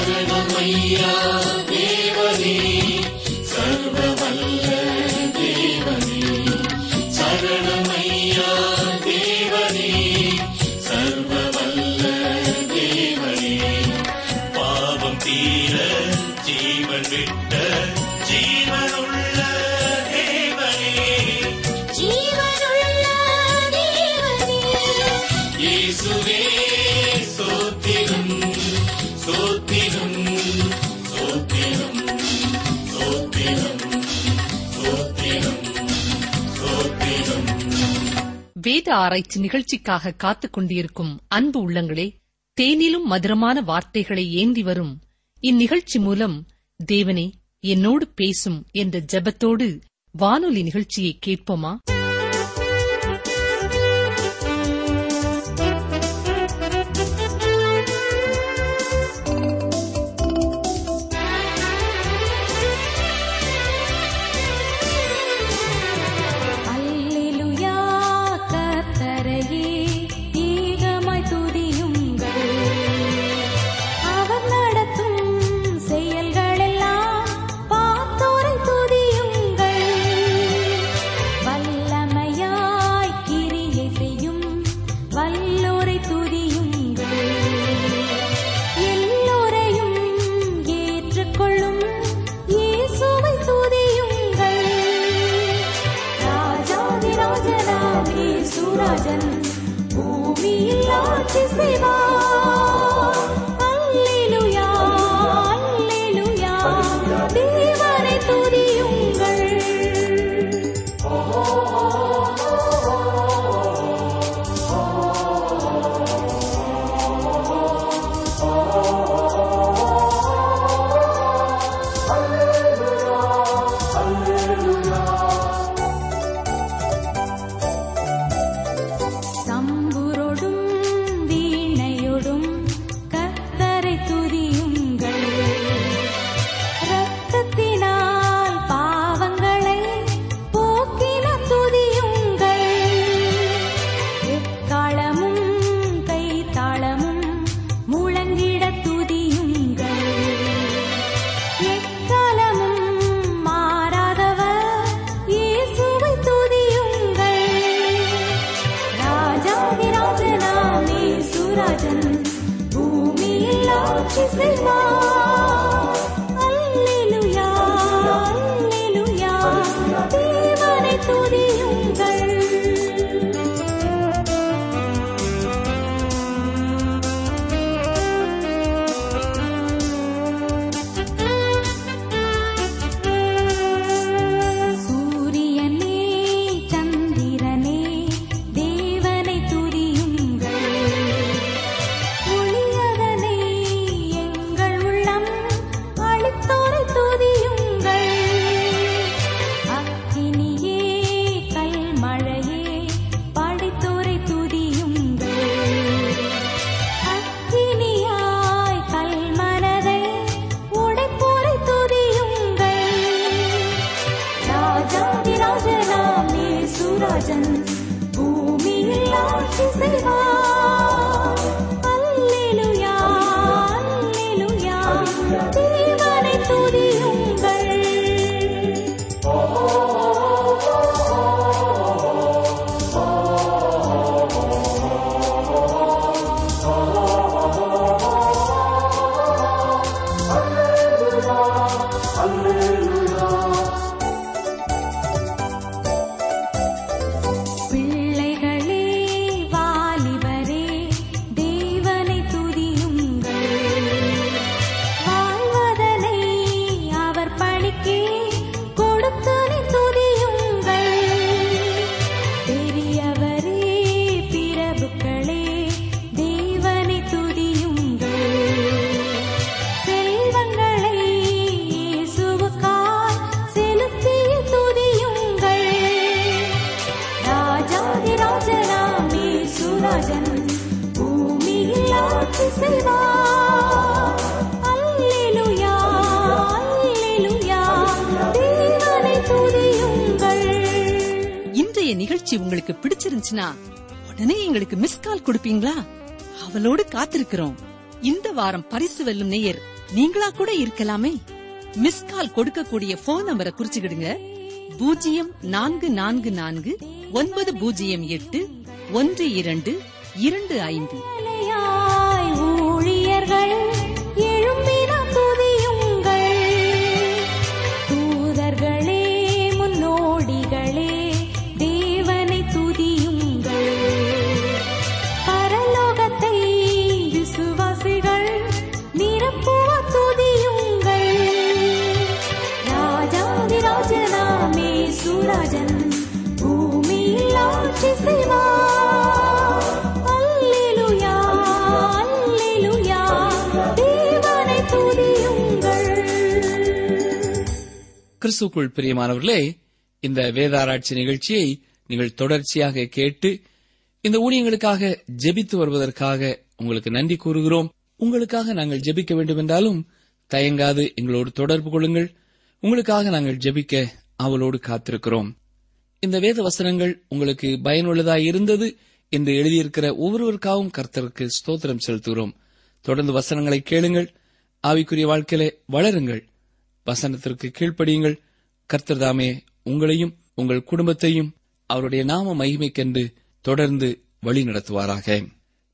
சரணமையா தேவனே வேத ஆராய்ச்சி நிகழ்ச்சிக்காக காத்துக் கொண்டிருக்கும் அன்பு உள்ளங்களே தேனிலும் மதுரமான வார்த்தைகளை ஏந்தி வரும் இந்நிகழ்ச்சி மூலம் தேவனே என்னோடு பேசும் என்ற ஜெபத்தோடு வானொலி நிகழ்ச்சியை கேட்போமா? தேவனை தேவனை இன்றைய நிகழ்ச்சி உங்களுக்கு பிடிச்சிருந்துச்சுன்னா உடனே எங்களுக்கு மிஸ் கால் கொடுப்பீங்களா? அவளோடு காத்திருக்கிறோம். இந்த வாரம் பரிசு வெல்லும் நேயர் நீங்களா கூட இருக்கலாமே. மிஸ் கால் கொடுக்கக்கூடிய போன் நம்பரை குறிச்சுக்கிடுங்க. பூஜ்ஜியம் நான்கு நான்கு நான்கு ஒன்பது பூஜ்ஜியம் எட்டு ஒன்று இரண்டு இரண்டு ஐந்து. 开。கிறிஸ்துக்குள் பிரியமானவர்களே இந்த வேதாராய்ச்சி நிகழ்ச்சியை நீங்கள் தொடர்ச்சியாக கேட்டு இந்த ஊழியங்களுக்காக ஜெபித்து வருவதற்காக உங்களுக்கு நன்றி கூறுகிறோம். உங்களுக்காக நாங்கள் ஜெபிக்க வேண்டும் என்றாலும் தயங்காது எங்களோடு தொடர்பு கொள்ளுங்கள். உங்களுக்காக நாங்கள் ஜெபிக்க அவளோடு காத்திருக்கிறோம். இந்த வேத வசனங்கள் உங்களுக்கு பயனுள்ளதாய் இருந்தது என்று எழுதியிருக்கிற ஒவ்வொருவருக்காகவும் கர்த்தருக்கு ஸ்தோத்திரம் செலுத்துகிறோம். தொடர்ந்து வசனங்களை கேளுங்கள். ஆவிக்குரிய வாழ்க்கையிலே வளருங்கள். வசனத்திற்கு கீழ்ப்படியுங்கள். கர்த்தர் தாமே உங்களையும் உங்கள் குடும்பத்தையும் அவருடைய நாம மகிமைக்கென்று தொடர்ந்து வழி நடத்துவாராக.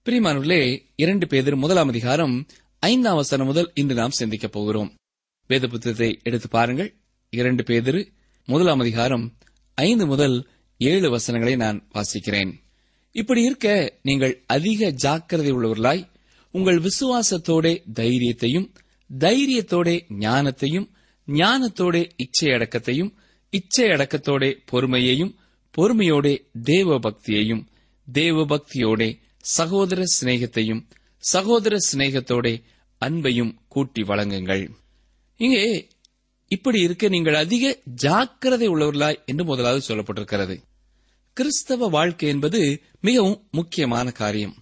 பிரிமானுள்ளே இரண்டு பேர் முதலாம் அதிகாரம் ஐந்தாம் வசனம் முதல் இன்று நாம் சிந்திக்கப் போகிறோம். வேத புத்தகத்தை எடுத்து பாருங்கள். இரண்டு பேதிரு முதலாம் அதிகாரம் ஐந்து முதல் ஏழு வசனங்களை நான் வாசிக்கிறேன். இப்படி இருக்க நீங்கள் அதிக ஜாக்கிரதை உள்ளவர்களாய் உங்கள் விசுவாசத்தோட தைரியத்தையும் தைரியத்தோட ஞானத்தையும் ஞானத்தோட இச்சையடக்கத்தையும் அடக்கத்தையும் பொறுமையையும் பொறுமையோட தேவ பக்தியையும் தேவ சகோதர சிநேகத்தையும் சகோதர சிநேகத்தோட அன்பையும் கூட்டி வழங்குங்கள். இங்கே இப்படி இருக்க நீங்கள் அதிக ஜாக்கிரதை உள்ளவர்களாய் என்று முதலாவது சொல்லப்பட்டிருக்கிறது. கிறிஸ்தவ வாழ்க்கை என்பது மிகவும் முக்கியமான காரியம்.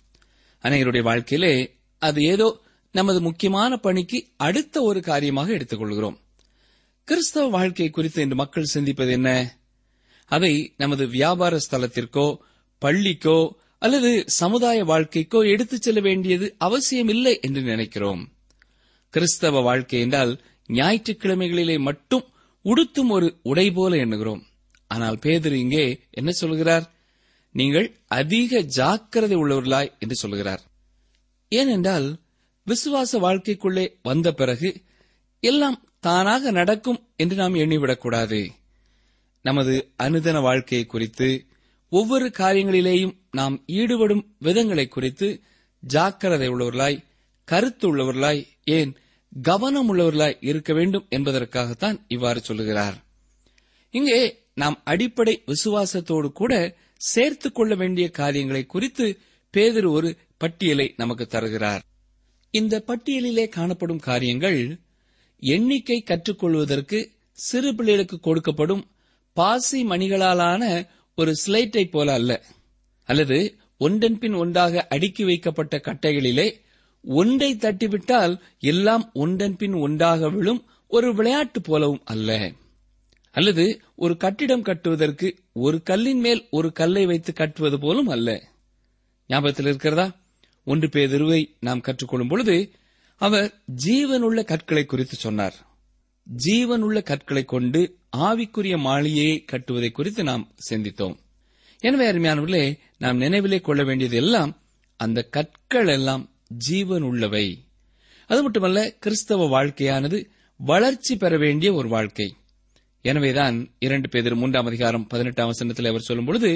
அனைவருடைய வாழ்க்கையிலே அது ஏதோ நமது முக்கியமான பணிக்கு அடுத்த ஒரு காரியமாக எடுத்துக்கொள்கிறோம். கிறிஸ்தவ வாழ்க்கை குறித்து இன்று மக்கள் சிந்திப்பது என்ன? அதை நமது வியாபார ஸ்தலத்திற்கோ பள்ளிக்கோ அல்லது சமுதாய வாழ்க்கைக்கோ எடுத்துச் செல்ல வேண்டியது அவசியமில்லை என்று நினைக்கிறோம். கிறிஸ்தவ வாழ்க்கை என்றால் ஞாயிற்றுக்கிழமைகளிலே மட்டும் உடுத்தும் ஒரு உடை போல எண்ணுகிறோம். ஆனால் பேதர் இங்கே என்ன சொல்கிறார்? நீங்கள் அதிக ஜாக்கிரதை உள்ளவர்களாய் என்று சொல்கிறார். ஏனென்றால் விசுவாச வாழ்க்கைக்குள்ளே வந்த பிறகு எல்லாம் தானாக நடக்கும் என்று நாம் எண்ணிவிடக்கூடாது. நமது அனுதன வாழ்க்கையை குறித்து ஒவ்வொரு காரியங்களிலேயும் நாம் ஈடுபடும் விதங்களை குறித்து ஜாக்கிரதை உள்ளவர்களாய் கருத்து உள்ளவர்களாய் ஏன் கவனம் உள்ளவர்களாய் இருக்க வேண்டும் என்பதற்காகத்தான் இவ்வாறு சொல்லுகிறார். இங்கே நாம் அடிப்படை விசுவாசத்தோடு கூட சேர்த்துக் கொள்ள வேண்டிய காரியங்களை குறித்து பேதர் ஒரு பட்டியலை நமக்கு தருகிறார். இந்த பட்டியலிலே காணப்படும் காரியங்கள் எண்ணிக்கை கற்றுக்கொள்வதற்கு சிறு பிள்ளைகளுக்கு கொடுக்கப்படும் பாசி மணிகளாலான ஒரு ஸ்லைட்டை போல அல்ல. அல்லது ஒன்றன் பின் ஒன்றாக அடுக்கி வைக்கப்பட்ட கட்டைகளிலே ஒன்றை தட்டிவிட்டால் எல்லாம் ஒன்றன் பின் ஒன்றாக விழும் ஒரு விளையாட்டு போலவும் அல்ல. அல்லது ஒரு கட்டிடம் கட்டுவதற்கு ஒரு கல்லின் மேல் ஒரு கல்லை வைத்து கட்டுவது போலும் அல்ல. ஞாபகத்தில் இருக்கிறதா? ஒன்று பேர் நாம் கற்றுக்கொள்ளும் பொழுது அவர் ஜீவனுள்ள கற்களை குறித்து சொன்னார். ஜீவனுள்ள கற்களை கொண்டு ஆவிக்குரிய மாளிகையை கட்டுவதை குறித்து நாம் சிந்தித்தோம். எனவே அருமையானவர்களே நாம் நினைவிலே கொள்ள வேண்டியது எல்லாம் அந்த கற்கள் எல்லாம் ஜீவன் உள்ளவை அது மட்டுமல்ல கிறிஸ்தவ வாழ்க்கையானது வளர்ச்சி பெற வேண்டிய ஒரு வாழ்க்கை. எனவேதான் இரண்டு பேர் மூன்றாம் அதிகாரம் பதினெட்டாம் வசனத்தில் அவர் சொல்லும் பொழுது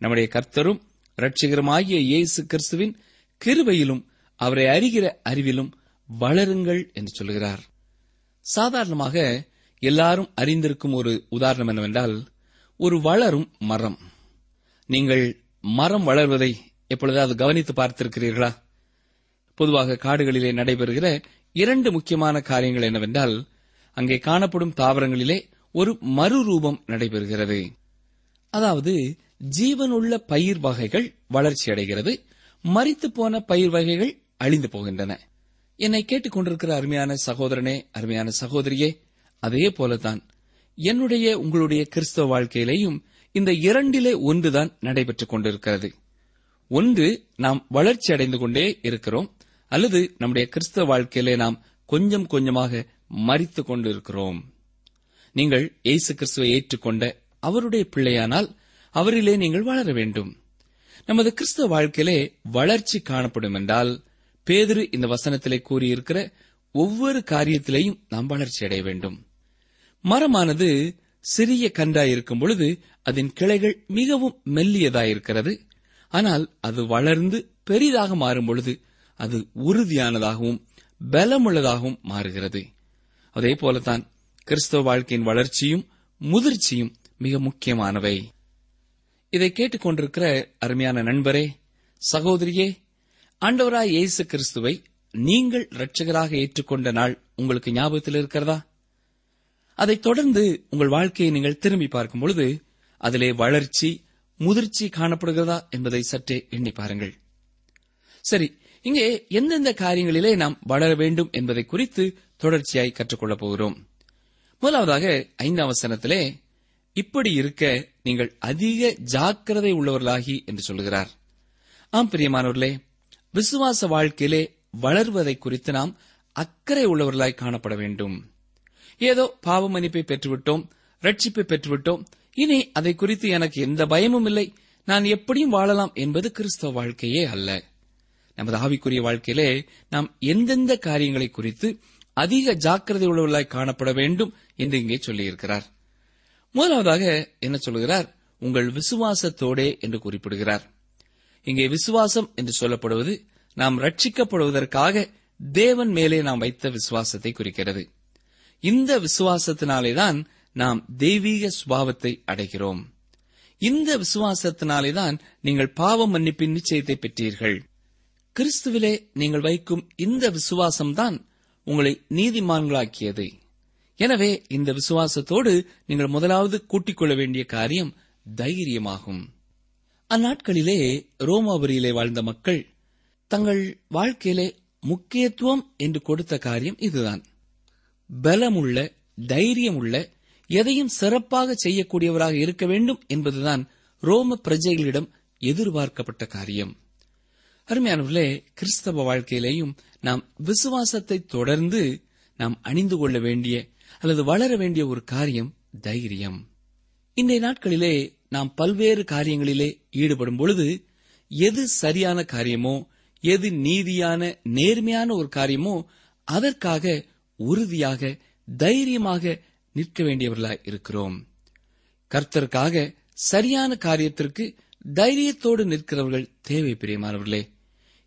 நம்முடைய கர்த்தரும் ரட்சிகருமாகிய இயேசு கிறிஸ்துவின் கிருபையிலும் அவரை அறிகிற அறிவிலும் வளருங்கள் என்று சொல்கிறார். சாதாரணமாக எல்லாரும் அறிந்திருக்கும் ஒரு உதாரணம் என்னவென்றால் ஒரு வளரும் மரம். நீங்கள் மரம் வளர்வதை எப்பொழுதாவது கவனித்து பார்த்திருக்கிறீர்களா? பொதுவாக காடுகளிலே நடைபெறுகிற இரண்டு முக்கியமான காரியங்கள் என்னவென்றால் அங்கே காணப்படும் தாவரங்களிலே ஒரு மறுரூபம் நடைபெறுகிறது. அதாவது ஜீவனுள்ள பயிர் வகைகள் வளர்ச்சி அடைகிறது மரித்து போன பயிர் வகைகள் அழிந்து போகின்றன. என்னை கேட்டுக்கொண்டிருக்கிற அருமையான சகோதரனே அருமையான சகோதரியே அதே போலதான் என்னுடைய உங்களுடைய கிறிஸ்தவ வாழ்க்கையிலேயும் இந்த இரண்டிலே ஒன்றுதான் நடைபெற்றுக் கொண்டிருக்கிறது. ஒன்று நாம் வளர்ச்சி அடைந்து கொண்டே இருக்கிறோம் அல்லது நம்முடைய கிறிஸ்தவ வாழ்க்கையிலே நாம் கொஞ்சம் கொஞ்சமாக மறித்துக் கொண்டிருக்கிறோம். நீங்கள் இயேசு கிறிஸ்துவை ஏற்றுக்கொண்ட அவருடைய பிள்ளையானால் அவரிலே நீங்கள் வளர வேண்டும். நமது கிறிஸ்தவ வாழ்க்கையிலே வளர்ச்சி காணப்படும் என்றால் பேதுரு இந்த வசனத்திலே கூறியிருக்கிற ஒவ்வொரு காரியத்திலேயும் நாம் வளர்ச்சி அடைய வேண்டும். மரமானது சிறிய கன்றாயிருக்கும் பொழுது அதன் கிளைகள் மிகவும் மெல்லியதாயிருக்கிறது. ஆனால் அது வளர்ந்து பெரிதாக மாறும் பொழுது அது உறுதியானதாகவும் பலமுள்ளதாகவும் மாறுகிறது. அதே போலத்தான் கிறிஸ்தவ வாழ்க்கையின் வளர்ச்சியும் முதிர்ச்சியும் மிக முக்கியமானவை. இதை கேட்டுக்கொண்டிருக்கிற அருமையான நண்பரே சகோதரியே ஆண்டவராய் இயேசு கிறிஸ்துவை நீங்கள் இரட்சகராக ஏற்றுக்கொண்ட நாள் உங்களுக்கு ஞாபகத்தில் இருக்கிறதா? அதைத் தொடர்ந்து உங்கள் வாழ்க்கையை நீங்கள் திரும்பி பார்க்கும் பொழுது அதிலே வளர்ச்சி முதிர்ச்சி காணப்படுகிறதா என்பதை சற்றே எண்ணி பாருங்கள். சரி இங்கே எந்தெந்த காரியங்களிலே நாம் வளர வேண்டும் என்பதை குறித்து தொடர்ச்சியாய் கற்றுக்கொள்ளப் போகிறோம். முதலாவதாக ஐந்தாம் வசனத்திலே இப்படி இருக்க நீங்கள் அதிக ஜாக்கிரதை உள்ளவர்களாகி என்று சொல்கிறார் ஆம் பிரியமானவர்களே விசுவாச வாழ்க்கையிலே வளர்வதை குறித்து நாம் அக்கறை உள்ளவர்களாய் காணப்பட வேண்டும். ஏதோ பாவ மன்னிப்பை பெற்றுவிட்டோம் ரட்சிப்பை பெற்றுவிட்டோம். இனி அதை குறித்து எனக்கு எந்த பயமும் இல்லை. நான் எப்படியும் வாழலாம் என்பது கிறிஸ்தவ வாழ்க்கையே அல்ல. நமது ஆவிக்குரிய வாழ்க்கையிலே நாம் எந்தெந்த காரியங்களை குறித்து அதிக ஜாக்கிரதை உள்ளவர்களாய் காணப்பட வேண்டும் என்று இங்கே சொல்லியிருக்கிறார். முதலாவதாக என்ன சொல்கிறார்? உங்கள் விசுவாசத்தோடே என்று குறிப்பிடுகிறார். இங்கே விசுவாசம் என்று சொல்லப்படுவது நாம் ரட்சிக்கப்படுவதற்காக தேவன் மேலே நாம் வைத்த விசுவாசத்தை குறிக்கிறது. இந்த விசுவாசத்தினாலேதான் நாம் தெய்வீக சுபாவத்தை அடைகிறோம். இந்த விசுவாசத்தினாலேதான் நீங்கள் பாவ மன்னிப்பின் நிச்சயத்தை பெற்றீர்கள். கிறிஸ்துவிலே நீங்கள் வைக்கும் இந்த விசுவாசம்தான் உங்களை நீதிமான்களாக்கியது. எனவே இந்த விசுவாசத்தோடு நீங்கள் முதலாவது கூட்டிக் கொள்ள வேண்டிய காரியம் தைரியமாகும். அந்நாட்களிலே ரோமாபுரியிலே வாழ்ந்த மக்கள் தங்கள் வாழ்க்கையிலே முக்கியத்துவம் என்று கொடுத்த காரியம் இதுதான். பலமுள்ள தைரியமுள்ள எதையும் சிறப்பாக செய்யக்கூடியவராக இருக்க வேண்டும் என்பதுதான் ரோம பிரஜைகளிடம் எதிர்பார்க்கப்பட்ட காரியம். அருமையானவர்களே கிறிஸ்தவ வாழ்க்கையிலேயும் நாம் விசுவாசத்தை தொடர்ந்து நாம் அணிந்து கொள்ள வேண்டிய அல்லது வளர வேண்டிய ஒரு காரியம் தைரியம். இன்றைய நாட்களிலே நாம் பல்வேறு காரியங்களிலே ஈடுபடும் பொழுது எது சரியான காரியமோ எது நீதியான நேர்மையான ஒரு காரியமோ அதற்காக உறுதியாக தைரியமாக நிற்க வேண்டியவர்களாய் இருக்கிறோம். கர்த்தருக்காக சரியான காரியத்திற்கு தைரியத்தோடு நிற்கிறவர்கள் தேவை பிரியமானவர்களே.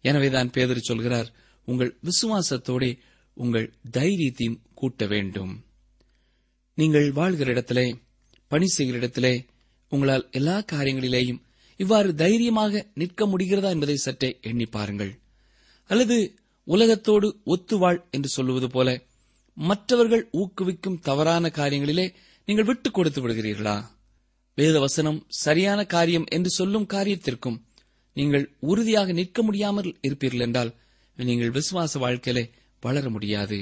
எனவேதான் பேதர் சொல்கிறார் உங்கள் விசுவாசத்தோட உங்கள் தைரியத்தையும் கூட்ட வேண்டும். நீங்கள் வாழ்கிற இடத்திலே பணி செய்கிற இடத்திலே உங்களால் எல்லா காரியங்களிலேயும் இவ்வாறு தைரியமாக நிற்க முடிகிறதா என்பதை சற்றே எண்ணி பாருங்கள். அல்லது உலகத்தோடு ஒத்துவாள் என்று சொல்லுவது போல மற்றவர்கள் ஊக்குவிக்கும் தவறான காரியங்களிலே நீங்கள் விட்டுக் கொடுத்து விடுகிறீர்களா? வேத வசனம் சரியான காரியம் என்று சொல்லும் காரியத்திற்கும் நீங்கள் உறுதியாக நிற்க முடியாமல் இருப்பீர்கள் என்றால் நீங்கள் விசுவாச வாழ்க்கையிலே வளர முடியாது.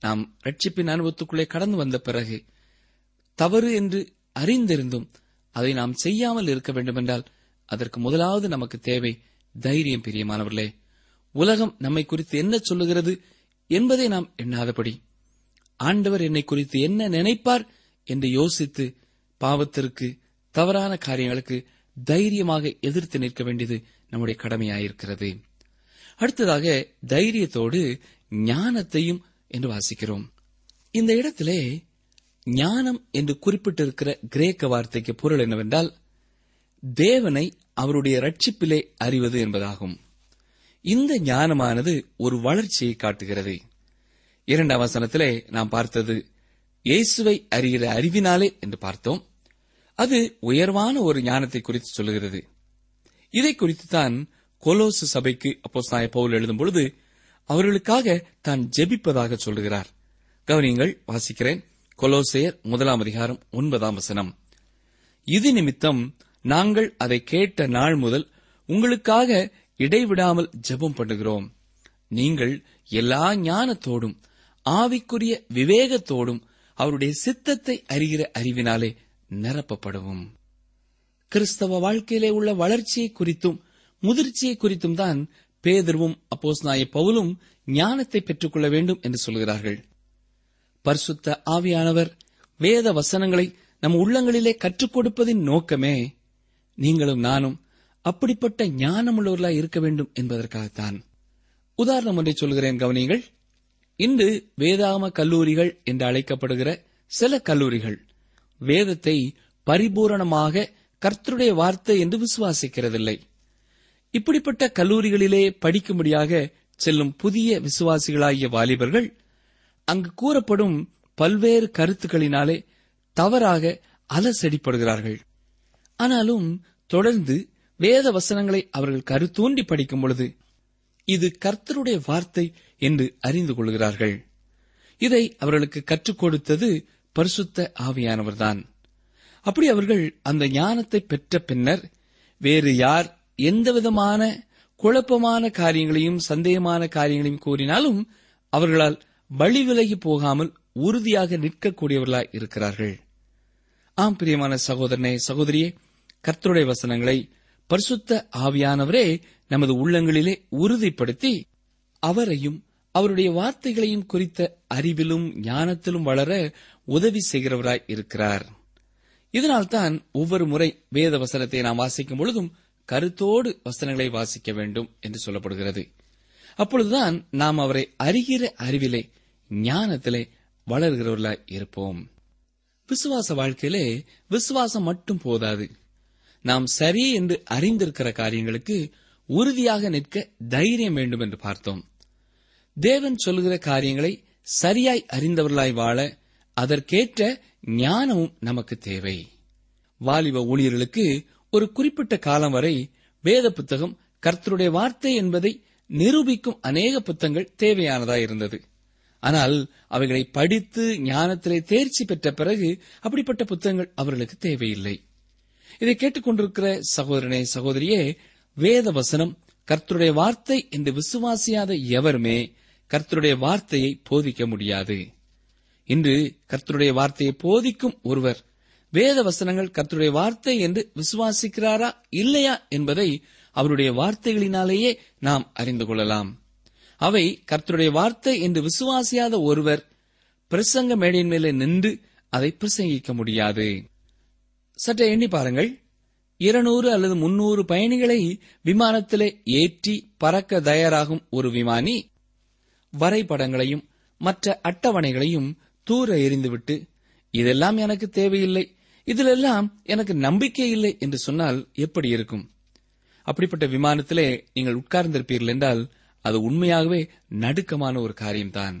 நாம் ரட்சிப்பின் அனுபவத்துக்குள்ளே கடந்து வந்த பிறகு தவறு என்று அறிந்திருந்தும் அதை நாம் செய்யாமல் இருக்க வேண்டுமென்றால் அதற்கு முதலாவது நமக்கு தேவை தைரியம் பிரியமானவர்களே உலகம் நம்மை குறித்து என்ன சொல்லுகிறது என்பதை நாம் எண்ணாதபடி. ஆண்டவர் என்னை குறித்து என்ன நினைப்பார் என்று யோசித்து பாவத்திற்கு தவறான காரியங்களுக்கு தைரியமாக எதிர்த்து நிற்க வேண்டியது நம்முடைய கடமையாயிருக்கிறது. அடுத்ததாக தைரியத்தோடு ஞானத்தையும் என்று வாசிக்கிறோம். இந்த இடத்திலே ஞானம் என்று குறிப்பிட்டிருக்கிற கிரேக்க வார்த்தைக்கு பொருள் என்னவென்றால் தேவனை அவருடைய ரட்சிப்பிலே அறிவது என்பதாகும். இந்த ஞானமானது ஒரு வளர்ச்சியை காட்டுகிறது. இரண்டாம் வசனத்திலே நாம் பார்த்தது இயேசுவை அறிகிற அறிவினாலே என்று பார்த்தோம். அது உயர்வான ஒரு ஞானத்தை குறித்து சொல்லுகிறது. இதை குறித்துத்தான் கொலோசு சபைக்கு அப்போஸ்தாய பவுல் எழுதும் பொழுது அவர்களுக்காக தான் ஜெபிப்பதாக சொல்லுகிறார். கவனியங்கள் வாசிக்கிறேன். கொலோசேர் முதலாம் அதிகாரம் ஒன்பதாம் வசனம். இது நிமித்தம் நாங்கள் அதை கேட்ட நாள் முதல் உங்களுக்காக இடைவிடாமல் ஜெபம் பண்ணுகிறோம். நீங்கள் எல்லா ஞானத்தோடும் ஆவிக்குரிய விவேகத்தோடும் அவருடைய சித்தத்தை அறிகிற அறிவினாலே நிரப்பப்படவும். கிறிஸ்தவ வாழ்க்கையிலே உள்ள வளர்ச்சியை குறித்தும் முதிர்ச்சியை குறித்தும் தான் பேதர்வும் அப்போஸ்நாய பவுலும் ஞானத்தை பெற்றுக்கொள்ள வேண்டும் என்று சொல்கிறார்கள். பரிசுத்த ஆவியானவர் வேத வசனங்களை நம் உள்ளங்களிலே கற்றுக் கொடுப்பதின் நோக்கமே நீங்களும் நானும் அப்படிப்பட்ட ஞானமுள்ளவர்களாய் இருக்க வேண்டும் என்பதற்காகத்தான். உதாரணம் ஒன்றை சொல்கிறேன் கவனிகள் இன்று வேதாம கல்லூரிகள் என்று அழைக்கப்படுகிற சில கல்லூரிகள் வேதத்தை பரிபூரணமாக கர்த்தருடைய வார்த்தை என்று விசுவாசிக்கிறதில்லை. இப்படிப்பட்ட கல்லூரிகளிலே படிக்கும்படியாக செல்லும் புதிய விசுவாசிகளாகிய வாலிபர்கள் அங்கு கூறப்படும் பல்வேறு கருத்துக்களினாலே தவறாக அலசடிப்படுகிறார்கள். ஆனாலும் தொடர்ந்து வேத வசனங்களை அவர்கள் கருத்தூண்டி படிக்கும் பொழுது இது கர்த்தருடைய வார்த்தை என்று அறிந்து கொள்கிறார்கள். இதை அவர்களுக்கு கற்றுக் கொடுத்தது பரிசுத்த ஆவியானவர்தான். அப்படி அவர்கள் அந்த ஞானத்தை பெற்ற பின்னர் வேறு யார் எந்தவிதமான குழப்பமான காரியங்களையும் சந்தேகமான காரியங்களையும் கூறினாலும் அவர்களால் வழி விலகி போகாமல் உறுதியாக நிற்கக்கூடியவர்களாய் இருக்கிறார்கள். ஆம் பிரியமான சகோதரனே சகோதரியே கர்த்தருடைய வசனங்களை பரிசுத்த ஆவியானவரே நமது உள்ளங்களிலே உறுதிப்படுத்தி அவரையும் அவருடைய வார்த்தைகளையும் குறித்த அறிவிலும் ஞானத்திலும் வளர உதவி செய்கிறவராய் இருக்கிறார். இதனால்தான் ஒவ்வொரு முறை வேத வசனத்தை நாம் வாசிக்கும் பொழுதும் கருத்தோடு வசனங்களை வாசிக்க வேண்டும் என்று சொல்லப்படுகிறது. அப்பொழுதுதான் நாம் அவரை அறிகிற அறிவிலே ஞானத்திலே வளர்கிறவர்களாய் இருப்போம். விசுவாச வாழ்க்கையிலே விசுவாசம் மட்டும் போதாது. நாம் சரி என்று அறிந்திருக்கிற காரியங்களுக்கு உறுதியாக நிற்க தைரியம் வேண்டும் என்று பார்த்தோம். தேவன் சொல்லுகிற காரியங்களை சரியாய் அறிந்தவர்களாய் வாழ அதற்கேற்ற ஞானமும் நமக்கு தேவை. வாலிப ஊழியர்களுக்கு ஒரு குறிப்பிட்ட காலம் வரை வேத புத்தகம் கர்த்தருடைய வார்த்தை என்பதை நிரூபிக்கும் அநேக புத்தகங்கள் தேவையானதாயிருந்தது ஆனால் அவைகளை படித்து ஞானத்திலே தேர்ச்சி பெற்ற பிறகு அப்படிப்பட்ட புத்தகங்கள் அவர்களுக்கு தேவையில்லை. இதை கேட்டுக்கொண்டிருக்கிற சகோதரனே சகோதரியே வேத வசனம் கர்த்தருடைய வார்த்தை என்று விசுவாசியாத எவருமே கர்த்தருடைய வார்த்தையை போதிக்க முடியாது. இன்று கர்த்தருடைய வார்த்தையை போதிக்கும் ஒருவர் வேத வசனங்கள் கர்த்தருடைய வார்த்தை என்று விசுவாசிக்கிறாரா இல்லையா என்பதை அவருடைய வார்த்தைகளினாலேயே நாம் அறிந்து கொள்ளலாம். அவை கர்த்தருடைய வார்த்தை என்று விசுவாசியாத ஒருவர் பிரசங்க மேடையின் மேலே நின்று அதை பிரசங்கிக்க முடியாது. சற்றே எண்ணி பாருங்கள். இருநூறு அல்லது முன்னூறு பயணிகளை விமானத்திலே ஏற்றி பறக்க தயாராகும் ஒரு விமானி வரைபடங்களையும் மற்ற அட்டவணைகளையும் தூர எறிந்துவிட்டு இதெல்லாம் எனக்கு தேவையில்லை. இதிலெல்லாம் எனக்கு நம்பிக்கை இல்லை என்று சொன்னால் எப்படி இருக்கும்? அப்படிப்பட்ட விமானத்திலே நீங்கள் உட்கார்ந்திருப்பீர்கள் என்றால் அது உண்மையாகவே நடுக்கமான ஒரு காரியம்தான்.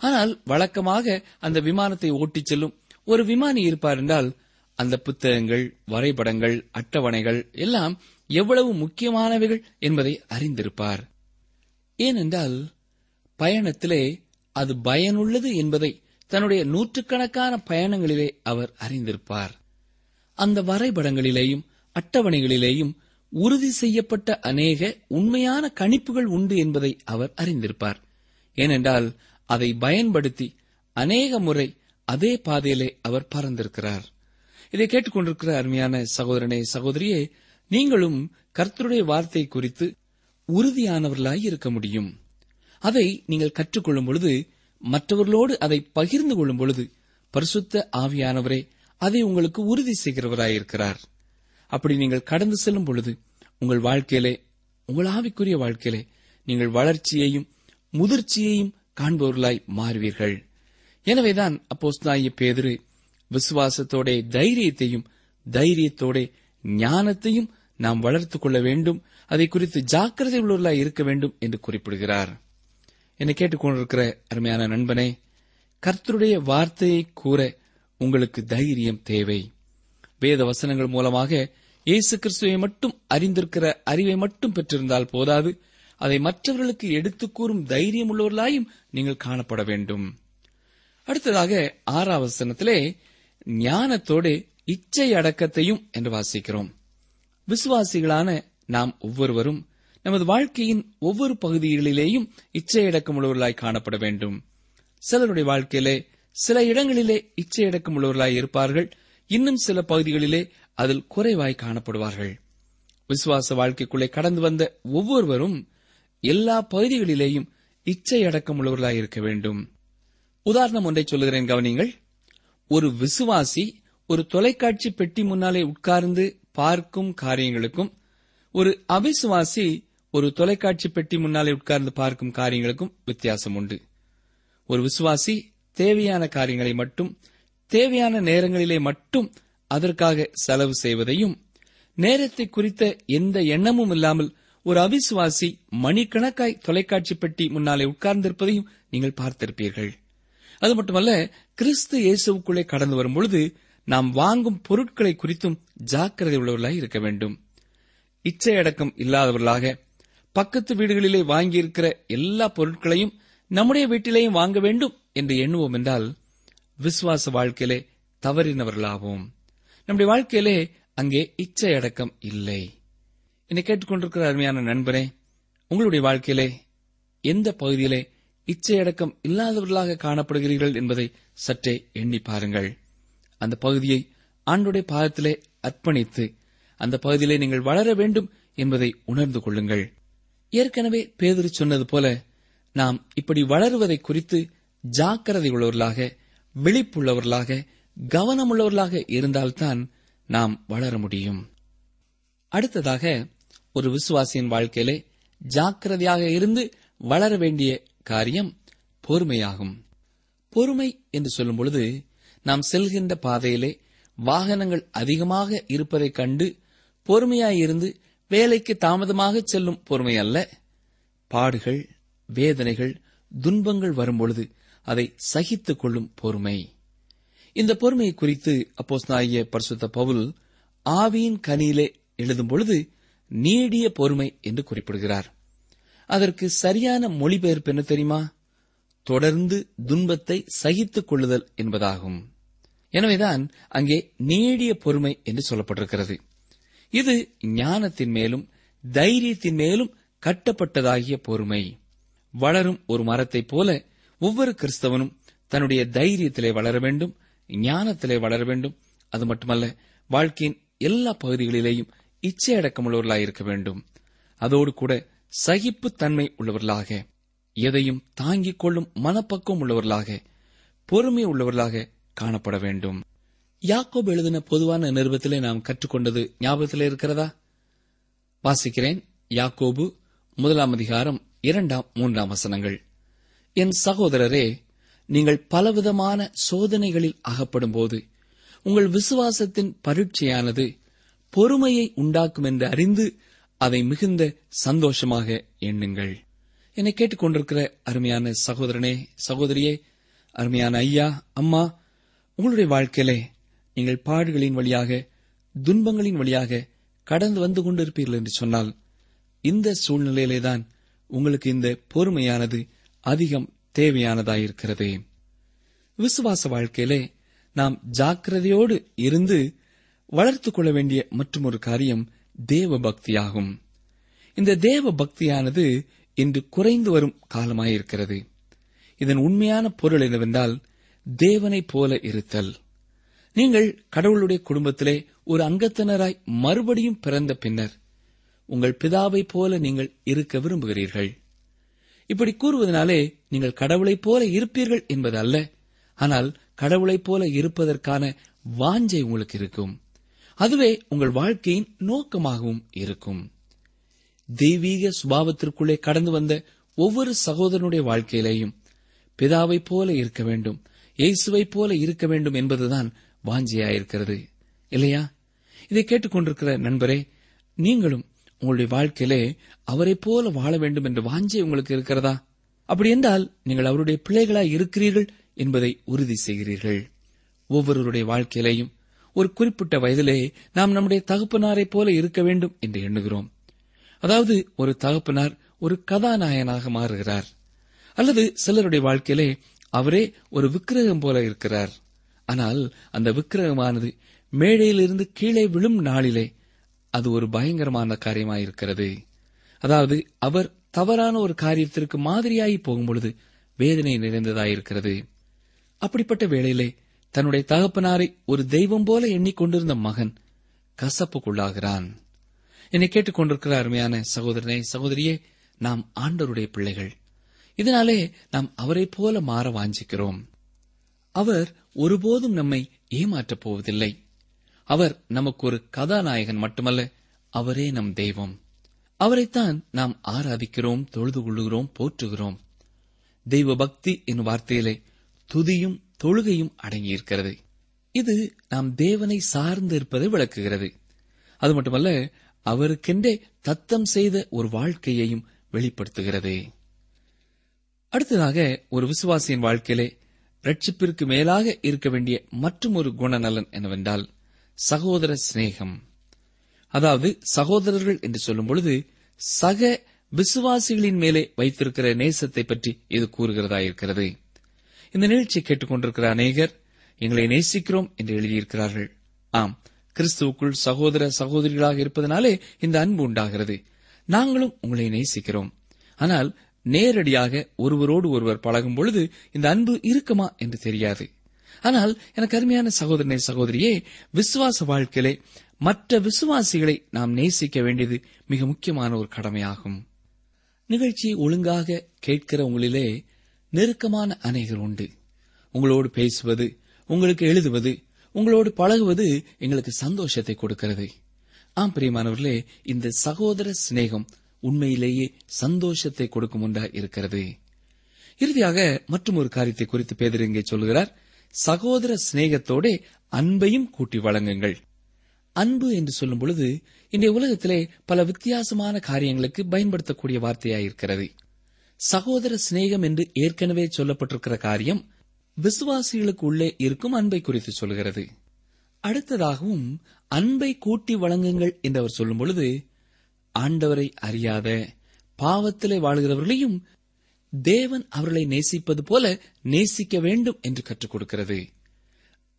ஆனால் வழக்கமாக அந்த விமானத்தை ஓட்டிச் செல்லும் ஒரு விமானி இருப்பார் என்றால் அந்த புத்தகங்கள் வரைபடங்கள் அட்டவணைகள் எல்லாம் எவ்வளவு முக்கியமானவைகள் என்பதை அறிந்திருப்பார். ஏனென்றால் பயணத்திலே அது பயனுள்ளது என்பதை தன்னுடைய நூற்றுக்கணக்கான பயணங்களிலே அவர் அறிந்திருப்பார். அந்த வரைபடங்களிலேயும் அட்டவணைகளிலேயும் உறுதி செய்யப்பட்ட அநேக உண்மையான கணிப்புகள் உண்டு என்பதை அவர் அறிந்திருப்பார். ஏனென்றால் அதை பயன்படுத்தி அநேக முறை அதே பாதையிலே அவர் பறந்திருக்கிறார். இதை கேட்டுக்கொண்டிருக்கிற அருமையான சகோதரனே சகோதரியே நீங்களும் கர்த்தருடைய வார்த்தை குறித்து உறுதியானவர்களாய் இருக்க முடியும். அதை நீங்கள் கற்றுக்கொள்ளும் பொழுது மற்றவர்களோடு அதை பகிர்ந்து கொள்ளும் பொழுது பரிசுத்த ஆவியானவரே அதை உங்களுக்கு உறுதி செய்கிறவராயிருக்கிறார். அப்படி நீங்கள் கடந்து செல்லும் பொழுது உங்கள் வாழ்க்கையிலே உங்கள் ஆவிக்குரிய வாழ்க்கையிலே நீங்கள் வளர்ச்சியையும் முதிர்ச்சியையும் காண்பவர்களாய் மாறுவீர்கள். எனவேதான் அப்போஸ்தாய பேதுரு விசுவாசத்தோட தைரியத்தையும் தைரியத்தோட ஞானத்தையும் நாம் வளர்த்துக் கொள்ள வேண்டும். அதை குறித்து ஜாக்கிரதை உள்ளவர்களாய் இருக்க வேண்டும் என்று குறிப்பிடுகிறார். என்னை கேட்டுக்கொண்டிருக்கிற அருமையான நண்பனே கர்த்தருடைய வார்த்தையை கூற உங்களுக்கு தைரியம் தேவை. வேத வசனங்கள் மூலமாக இயேசு கிறிஸ்துவை மட்டும் அறிந்திருக்கிற அறிவை மட்டும் பெற்றிருந்தால் போதாது. அதை மற்றவர்களுக்கு எடுத்துக் கூறும் தைரியம் உள்ளவர்களாயும் நீங்கள் காணப்பட வேண்டும். அடுத்ததாக ஆறாவது வசனத்திலே ஞானத்தோடு இச்சை அடக்கத்தையும் என்று வாசிக்கிறோம். விசுவாசிகளான நாம் ஒவ்வொருவரும் நமது வாழ்க்கையின் ஒவ்வொரு பகுதிகளிலேயும் இச்சையடக்கம் உள்ளவர்களாய் காணப்பட வேண்டும். சிலருடைய வாழ்க்கையிலே சில இடங்களிலே இச்சையடக்கம் உள்ளவர்களாய் இருப்பார்கள். இன்னும் சில பகுதிகளிலே அதில் குறைவாய் காணப்படுவார்கள். விசுவாச வாழ்க்கைக்குள்ளே கடந்து வந்த ஒவ்வொருவரும் எல்லா பகுதிகளிலேயும் இச்சை அடக்கம் உள்ளவர்களாய் இருக்க வேண்டும். உதாரணம் ஒன்றை சொல்லுகிறேன் கவனிங்கள் ஒரு விசுவாசி ஒரு தொலைக்காட்சி பெட்டி முன்னாலே உட்கார்ந்து பார்க்கும் காரியங்களுக்கும் ஒரு அவிசுவாசி ஒரு தொலைக்காட்சி பெட்டி முன்னாலே உட்கார்ந்து பார்க்கும் காரியங்களுக்கும் வித்தியாசம் உண்டு. ஒரு விசுவாசி தேவையான காரியங்களை மட்டும் தேவையான நேரங்களிலே மட்டும் அதற்காக செலவு செய்வதையும் நேரத்தை குறித்த எந்த எண்ணமும் இல்லாமல் ஒரு அவிசுவாசி மணிக்கணக்காய் தொலைக்காட்சி பெட்டி முன்னாலே உட்கார்ந்திருப்பதையும் நீங்கள் பார்த்திருப்பீர்கள். அது மட்டுமல்ல கிறிஸ்து இயேசுவுக்குள்ளே கடந்து வரும்பொழுது நாம் வாங்கும் பொருட்களை குறித்தும் ஜாக்கிரதை உள்ளவர்களாய் இருக்க வேண்டும். இச்சை அடக்கம் இல்லாதவர்களாக பக்கத்து வீடுகளிலே வாங்கியிருக்கிற எல்லா பொருட்களையும் நம்முடைய வீட்டிலேயும் வாங்க வேண்டும் என்று எண்ணுவோம் என்றால் விசுவாச வாழ்க்கையிலே தவறினவர்களாவோம். நம்முடைய வாழ்க்கையிலே அங்கே இச்சை அடக்கம் இல்லை. என்னை கேட்டுக்கொண்டிருக்கிற அருமையான நண்பரே உங்களுடைய வாழ்க்கையிலே எந்த பகுதியிலே இச்சை அடக்கம் இல்லாதவர்களாக காணப்படுகிறீர்கள் என்பதை சற்றே எண்ணி பாருங்கள். அந்த பகுதியை ஆண்டுடைய பாதத்திலே அர்ப்பணித்து அந்த பகுதியிலே நீங்கள் வளர வேண்டும் என்பதை உணர்ந்து கொள்ளுங்கள். ஏற்கனவே பேதுரு சொன்னது போல நாம் இப்படி வளருவதை குறித்து ஜாக்கிரதை உள்ளவர்களாக விழிப்புள்ளவர்களாக கவனமுள்ளவர்களாக இருந்தால்தான் நாம் வளர முடியும். அடுத்ததாக ஒரு விசுவாசியின் வாழ்க்கையிலே ஜாக்கிரதையாக இருந்து வளர வேண்டிய காரியம் பொறுமையாகும். பொறுமை என்று சொல்லும் பொழுது நாம் செல்கின்ற பாதையிலே வாகனங்கள் அதிகமாக இருப்பதைக் கண்டு பொறுமையாயிருந்து வேலைக்கு தாமதமாக செல்லும் பொறுமை அல்ல. பாடுகள் வேதனைகள் துன்பங்கள் வரும்பொழுது அதை சகித்துக் கொள்ளும் பொறுமை. இந்த பொறுமையை குறித்து அப்போஸ் நாய பரிசுத்த பவுல் ஆவியின் கனியிலே எழுதும் பொழுது நீடிய பொறுமை என்று குறிப்பிடுகிறார். அதற்கு சரியான மொழிபெயர்ப்பு என்ன தெரியுமா? தொடர்ந்து துன்பத்தை சகித்துக் கொள்ளுதல் என்பதாகும். எனவேதான் அங்கே நீடிய பொறுமை என்று சொல்லப்பட்டிருக்கிறது. இது ஞானத்தின் மேலும் தைரியத்தின் மேலும் கட்டப்பட்டதாகிய பொறுமை. வளரும் ஒரு மரத்தைப் போல ஒவ்வொரு கிறிஸ்தவனும் தன்னுடைய தைரியத்திலே வளர வேண்டும் ஞானத்திலே வளர வேண்டும். அது மட்டுமல்ல வாழ்க்கையின் எல்லா பகுதிகளிலேயும் இச்சையடக்கம் அடக்கமுள்ளவர்களாக இருக்க வேண்டும். அதோடு கூட சகிப்பு தன்மை உள்ளவர்களாக எதையும் தாங்கிக் கொள்ளும் மனப்பக்குவம் உள்ளவர்களாக பொறுமை உள்ளவர்களாக காணப்பட வேண்டும். யாக்கோப் எழுதின பொதுவான நிருபத்திலே நாம் கற்றுக்கொண்டது ஞாபகத்திலே இருக்கிறதா? வாசிக்கிறேன். யாக்கோபு முதலாம் அதிகாரம் இரண்டாம் மூன்றாம் வசனங்கள். என் சகோதரரே நீங்கள் பலவிதமான சோதனைகளில் அகப்படும்போது உங்கள் விசுவாசத்தின் பரீட்சையானது பொறுமையை உண்டாக்கும் என்று அறிந்து அதை மிகுந்த சந்தோஷமாக எண்ணுங்கள். என்னை கேட்டுக்கொண்டிருக்கிற அருமையான சகோதரனே சகோதரியே அருமையான ஐயா அம்மா உங்களுடைய வாழ்க்கையிலே நீங்கள் பாடுகளின் வழியாக துன்பங்களின் வழியாக கடந்து வந்து கொண்டிருப்பீர்கள் என்று சொன்னால் இந்த சூழ்நிலையிலேதான் உங்களுக்கு இந்த பொறுமையானது அதிகம் தேவையானதாயிருக்கிறது. விசுவாச வாழ்க்கையிலே நாம் ஜாக்கிரதையோடு இருந்து வளர்த்துக் கொள்ள வேண்டிய மற்றொரு காரியம் தேவ பக்தியாகும் இந்த தேவ பக்தியானது இன்று குறைந்து வரும் காலமாயிருக்கிறது. இதன் உண்மையான பொருள் என்னவென்றால் தேவனைப் போல இருத்தல். நீங்கள் கடவுளுடைய குடும்பத்திலே ஒரு அங்கத்தினராய் மறுபடியும் பிறந்த பின்னர் உங்கள் பிதாவைப் போல நீங்கள் இருக்க விரும்புகிறீர்கள். இப்படி கூறுவதனாலே நீங்கள் கடவுளைப் போல இருப்பீர்கள் என்பது அல்ல ஆனால் கடவுளைப் போல இருப்பதற்கான வாஞ்சை உங்களுக்கு இருக்கும். அதுவே உங்கள் வாழ்க்கையின் நோக்கமாகவும் இருக்கும். தெய்வீக சுபாவத்திற்குள்ளே கடந்து வந்த ஒவ்வொரு சகோதரனுடைய வாழ்க்கையிலேயும் பிதாவைப் போல இருக்க வேண்டும் இயேசுவைப் போல இருக்க வேண்டும் என்பதுதான் வாஞ்சியாயிருக்கிறது. இல்லையா? இதை கேட்டுக்கொண்டிருக்கிற நண்பரே நீங்களும் உங்களுடைய வாழ்க்கையிலே அவரைப் போல வாழ வேண்டும் என்ற வாஞ்சை உங்களுக்கு இருக்கிறதா? அப்படி என்றால் நீங்கள் அவருடைய பிள்ளைகளாய் இருக்கிறீர்கள் என்பதை உறுதி செய்கிறீர்கள். ஒவ்வொருவருடைய வாழ்க்கையிலேயும் ஒரு குறிப்பிட்ட வயதிலே நாம் நம்முடைய தகப்பனாரை போல இருக்க வேண்டும் என்று எண்ணுகிறோம். அதாவது ஒரு தகப்பனார் ஒரு கதாநாயகனாக மாறுகிறார். அல்லது சிலருடைய வாழ்க்கையிலே அவரே ஒரு விக்கிரகம் போல இருக்கிறார். ஆனால் அந்த விக்கிரகமானது மேடையிலிருந்து கீழே விழும் நாளிலே அது ஒரு பயங்கரமான காரியமாயிருக்கிறது. அதாவது அவர் தவறான ஒரு காரியத்திற்கு மாதிரியாகி போகும்பொழுது வேதனை நிறைந்ததாயிருக்கிறது. அப்படிப்பட்ட வேளையிலே தன்னுடைய தகப்பனாரை ஒரு தெய்வம் போல எண்ணிக்கொண்டிருந்த மகன் கசப்புக்குள்ளாகிறான். என்னை கேட்டுக்கொண்டிருக்கிற அருமையான சகோதரனே சகோதரியே நாம் ஆண்டவருடைய பிள்ளைகள். இதனாலே நாம் அவரைப் போல மாற வாஞ்சிக்கிறோம். அவர் ஒருபோதும் நம்மை ஏமாற்றப் போவதில்லை. அவர் நமக்கு ஒரு கதாநாயகன் மட்டுமல்ல அவரே நம் தெய்வம். அவரைத்தான் நாம் ஆராதிக்கிறோம் தொழுது கொள்ளுகிறோம் போற்றுகிறோம். தெய்வ பக்தி என்னும் வார்த்தையிலே துதியும் தொழுகையும் அடங்கியிருக்கிறது. இது நாம் தேவனை சார்ந்து இருப்பதை விளக்குகிறது. அது மட்டுமல்ல அவருக்கென்றே தத்தம் செய்த ஒரு வாழ்க்கையையும் வெளிப்படுத்துகிறது. அடுத்ததாக ஒரு விசுவாசியின் வாழ்க்கையிலே ரட்சிப்பிற்கு மேலாக இருக்க வேண்டிய மற்றும் ஒரு குணநலன் என்னவென்றால் சகோதர சிநேகம். அதாவது சகோதரர்கள் என்று சொல்லும் பொழுது சக விசுவாசிகளின் மேலே வைத்திருக்கிற நேசத்தை பற்றி இது கூறுகிறதா இருக்கிறது. இந்த நிகழ்ச்சியை கேட்டுக்கொண்டிருக்கிற அநேகர் எங்களை நேசிக்கிறோம் என்று எழுதியிருக்கிறார்கள். ஆம் கிறிஸ்துவுக்குள் சகோதர சகோதரிகளாக இருப்பதனாலே இந்த அன்பு உண்டாகிறது. நாங்களும் உங்களை நேசிக்கிறோம். ஆனால் நேரடியாக ஒருவரோடு ஒருவர் பழகும் பொழுது இந்த அன்பு இருக்குமா என்று தெரியாது. ஆனால் எனக்கு அருமையான சகோதரனை சகோதரியே விசுவாச வாழ்க்கையிலே மற்ற விசுவாசிகளை நாம் நேசிக்க வேண்டியது மிக முக்கியமான ஒரு கடமையாகும். நிகழ்ச்சி ஒழுங்காக கேட்கிற உங்களிலே நெருக்கமான அநேகர் உண்டு. உங்களோடு பேசுவது உங்களுக்கு எழுதுவது உங்களோடு பழகுவது எங்களுக்கு சந்தோஷத்தை கொடுக்கிறது. ஆம் பிரியமானவர்களே இந்த சகோதர சிநேகம் உண்மையிலேயே சந்தோஷத்தை கொடுக்கும் ஒன்றா இருக்கிறது. இறுதியாக மற்றும் ஒரு காரியத்தை குறித்து பேதர் இங்கே சொல்கிறார் சகோதர சிநேகத்தோட அன்பையும் கூட்டி வழங்குங்கள். அன்பு என்று சொல்லும் பொழுது இன்றைய உலகத்திலே பல வித்தியாசமான காரியங்களுக்கு பயன்படுத்தக்கூடிய வார்த்தையாயிருக்கிறது. சகோதர சிநேகம் என்று ஏற்கனவே சொல்லப்பட்டிருக்கிற காரியம் விசுவாசிகளுக்கு உள்ளே இருக்கும் அன்பை குறித்து சொல்கிறது. அடுத்ததாகவும் அன்பை கூட்டி வழங்குங்கள் என்று அவர் சொல்லும் பொழுது ஆண்டவரை அறியாத பாவத்திலே வாழ்கிறவர்களையும் தேவன் அவர்களை நேசிப்பது போல நேசிக்க வேண்டும் என்று கற்றுக் கொடுக்கிறது.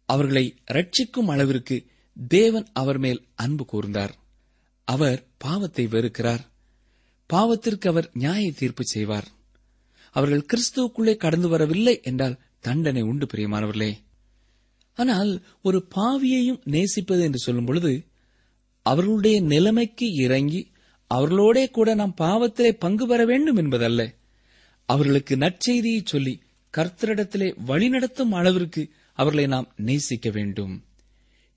அவர்களை ரட்சிக்கும் அளவிற்கு தேவன் அவர் மேல் அன்பு கூர்ந்தார். அவர் பாவத்தை வெறுக்கிறார். பாவத்திற்கு அவர் நியாய தீர்ப்பு செய்வார். அவர்கள் கிறிஸ்துவுக்குள்ளே கடந்து வரவில்லை என்றால் தண்டனை உண்டு பிரியமானவர்களே. ஆனால் ஒரு பாவியையும் நேசிப்பது என்று சொல்லும் பொழுது அவர்களுடைய நிலைமைக்கு இறங்கி அவர்களோட கூட நாம் பாவத்திலே பங்கு பெற வேண்டும் என்பதல்ல. அவர்களுக்கு நற்செய்தியை சொல்லி கர்த்தரிடத்திலே வழிநடத்தும் அளவிற்கு அவர்களை நாம் நேசிக்க வேண்டும்.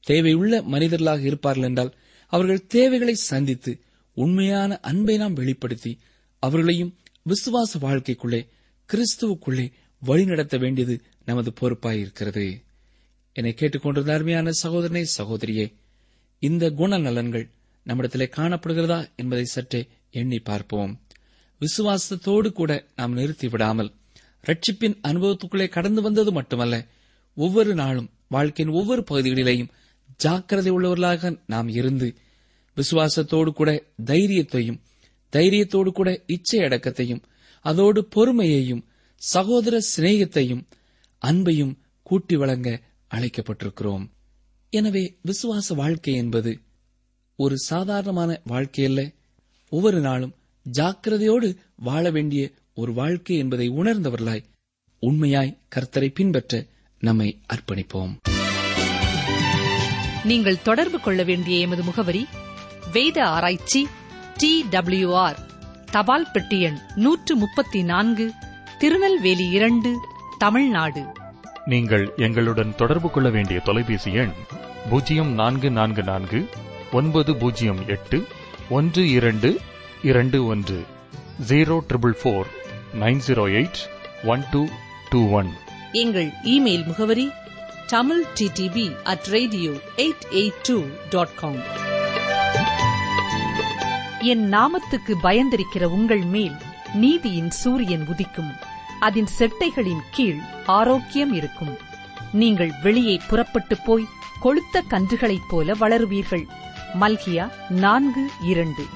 தேவையுள்ள மனிதர்களாக இருப்பார்கள் என்றால் அவர்கள் தேவைகளை சந்தித்து உண்மையான அன்பை நாம் வெளிப்படுத்தி அவர்களையும் விசுவாச வாழ்க்கைக்குள்ளே கிறிஸ்துவுக்குள்ளே வழிநடத்த வேண்டியது நமது பொறுப்பாயிருக்கிறது என்னை கேட்டுக்கொண்டிருந்த அருமையான சகோதரனே சகோதரியே இந்த குணநலன்கள் நம்மிடத்திலே காணப்படுகிறதா என்பதை சற்றே எண்ணி பார்ப்போம். விசுவாசத்தோடு கூட நாம் நிறுத்தி விடாமல் ரட்சிப்பின் அனுபவத்துக்குள்ளே கடந்து வந்தது மட்டுமல்ல ஒவ்வொரு நாளும் வாழ்க்கையின் ஒவ்வொரு பகுதிகளிலேயும் ஜாக்கிரதை உள்ளவர்களாக நாம் இருந்து விசுவாசத்தோடு கூட தைரியத்தையும் தைரியத்தோடு கூட இச்சை அடக்கத்தையும் அதோடு பொறுமையையும் சகோதர சிநேகத்தையும் அன்பையும் கூட்டி வழங்க அழைக்கப்பட்டிருக்கிறோம். எனவே விசுவாச வாழ்க்கை என்பது ஒரு சாதாரணமான வாழ்க்கையல்ல. ஒவ்வொரு நாளும் ஜாக்கிரதையோடு வாழ வேண்டிய ஒரு வாழ்க்கை என்பதை உணர்ந்தவர்களாய் உண்மையாய் கர்த்தரை பின்பற்ற நம்மை அர்ப்பணிப்போம். நீங்கள் தொடர்பு கொள்ள வேண்டிய எமது முகவரி வேத ஆராய்ச்சி டி ஆர் தபால் பெட்டி எண் நூற்று முப்பத்தி நான்கு திருநெல்வேலி இரண்டு தமிழ்நாடு. நீங்கள் எங்களுடன் தொடர்பு கொள்ள வேண்டிய தொலைபேசி எண் பூஜ்ஜியம் நான்கு நான்கு நான்கு ஒன்பது பூஜ்ஜியம் எட்டு ஒன்று இரண்டு இரண்டு ஒன்று zero triple four nine zero eight one two two one எங்கள் இமெயில் முகவரி Tamil DTP at radio eight eight two dot com என் நாமத்துக்கு பயந்திருக்கிற உங்கள் மேல் நீதியின் சூரியன் உதிக்கும். அதன் செட்டைகளின் கீழ் ஆரோக்கியம் இருக்கும். நீங்கள் வெளியே புறப்பட்டுப் போய் கொழுத்த கன்றுகளைப் போல வளருவீர்கள். மல்கியா நான்கு இரண்டு.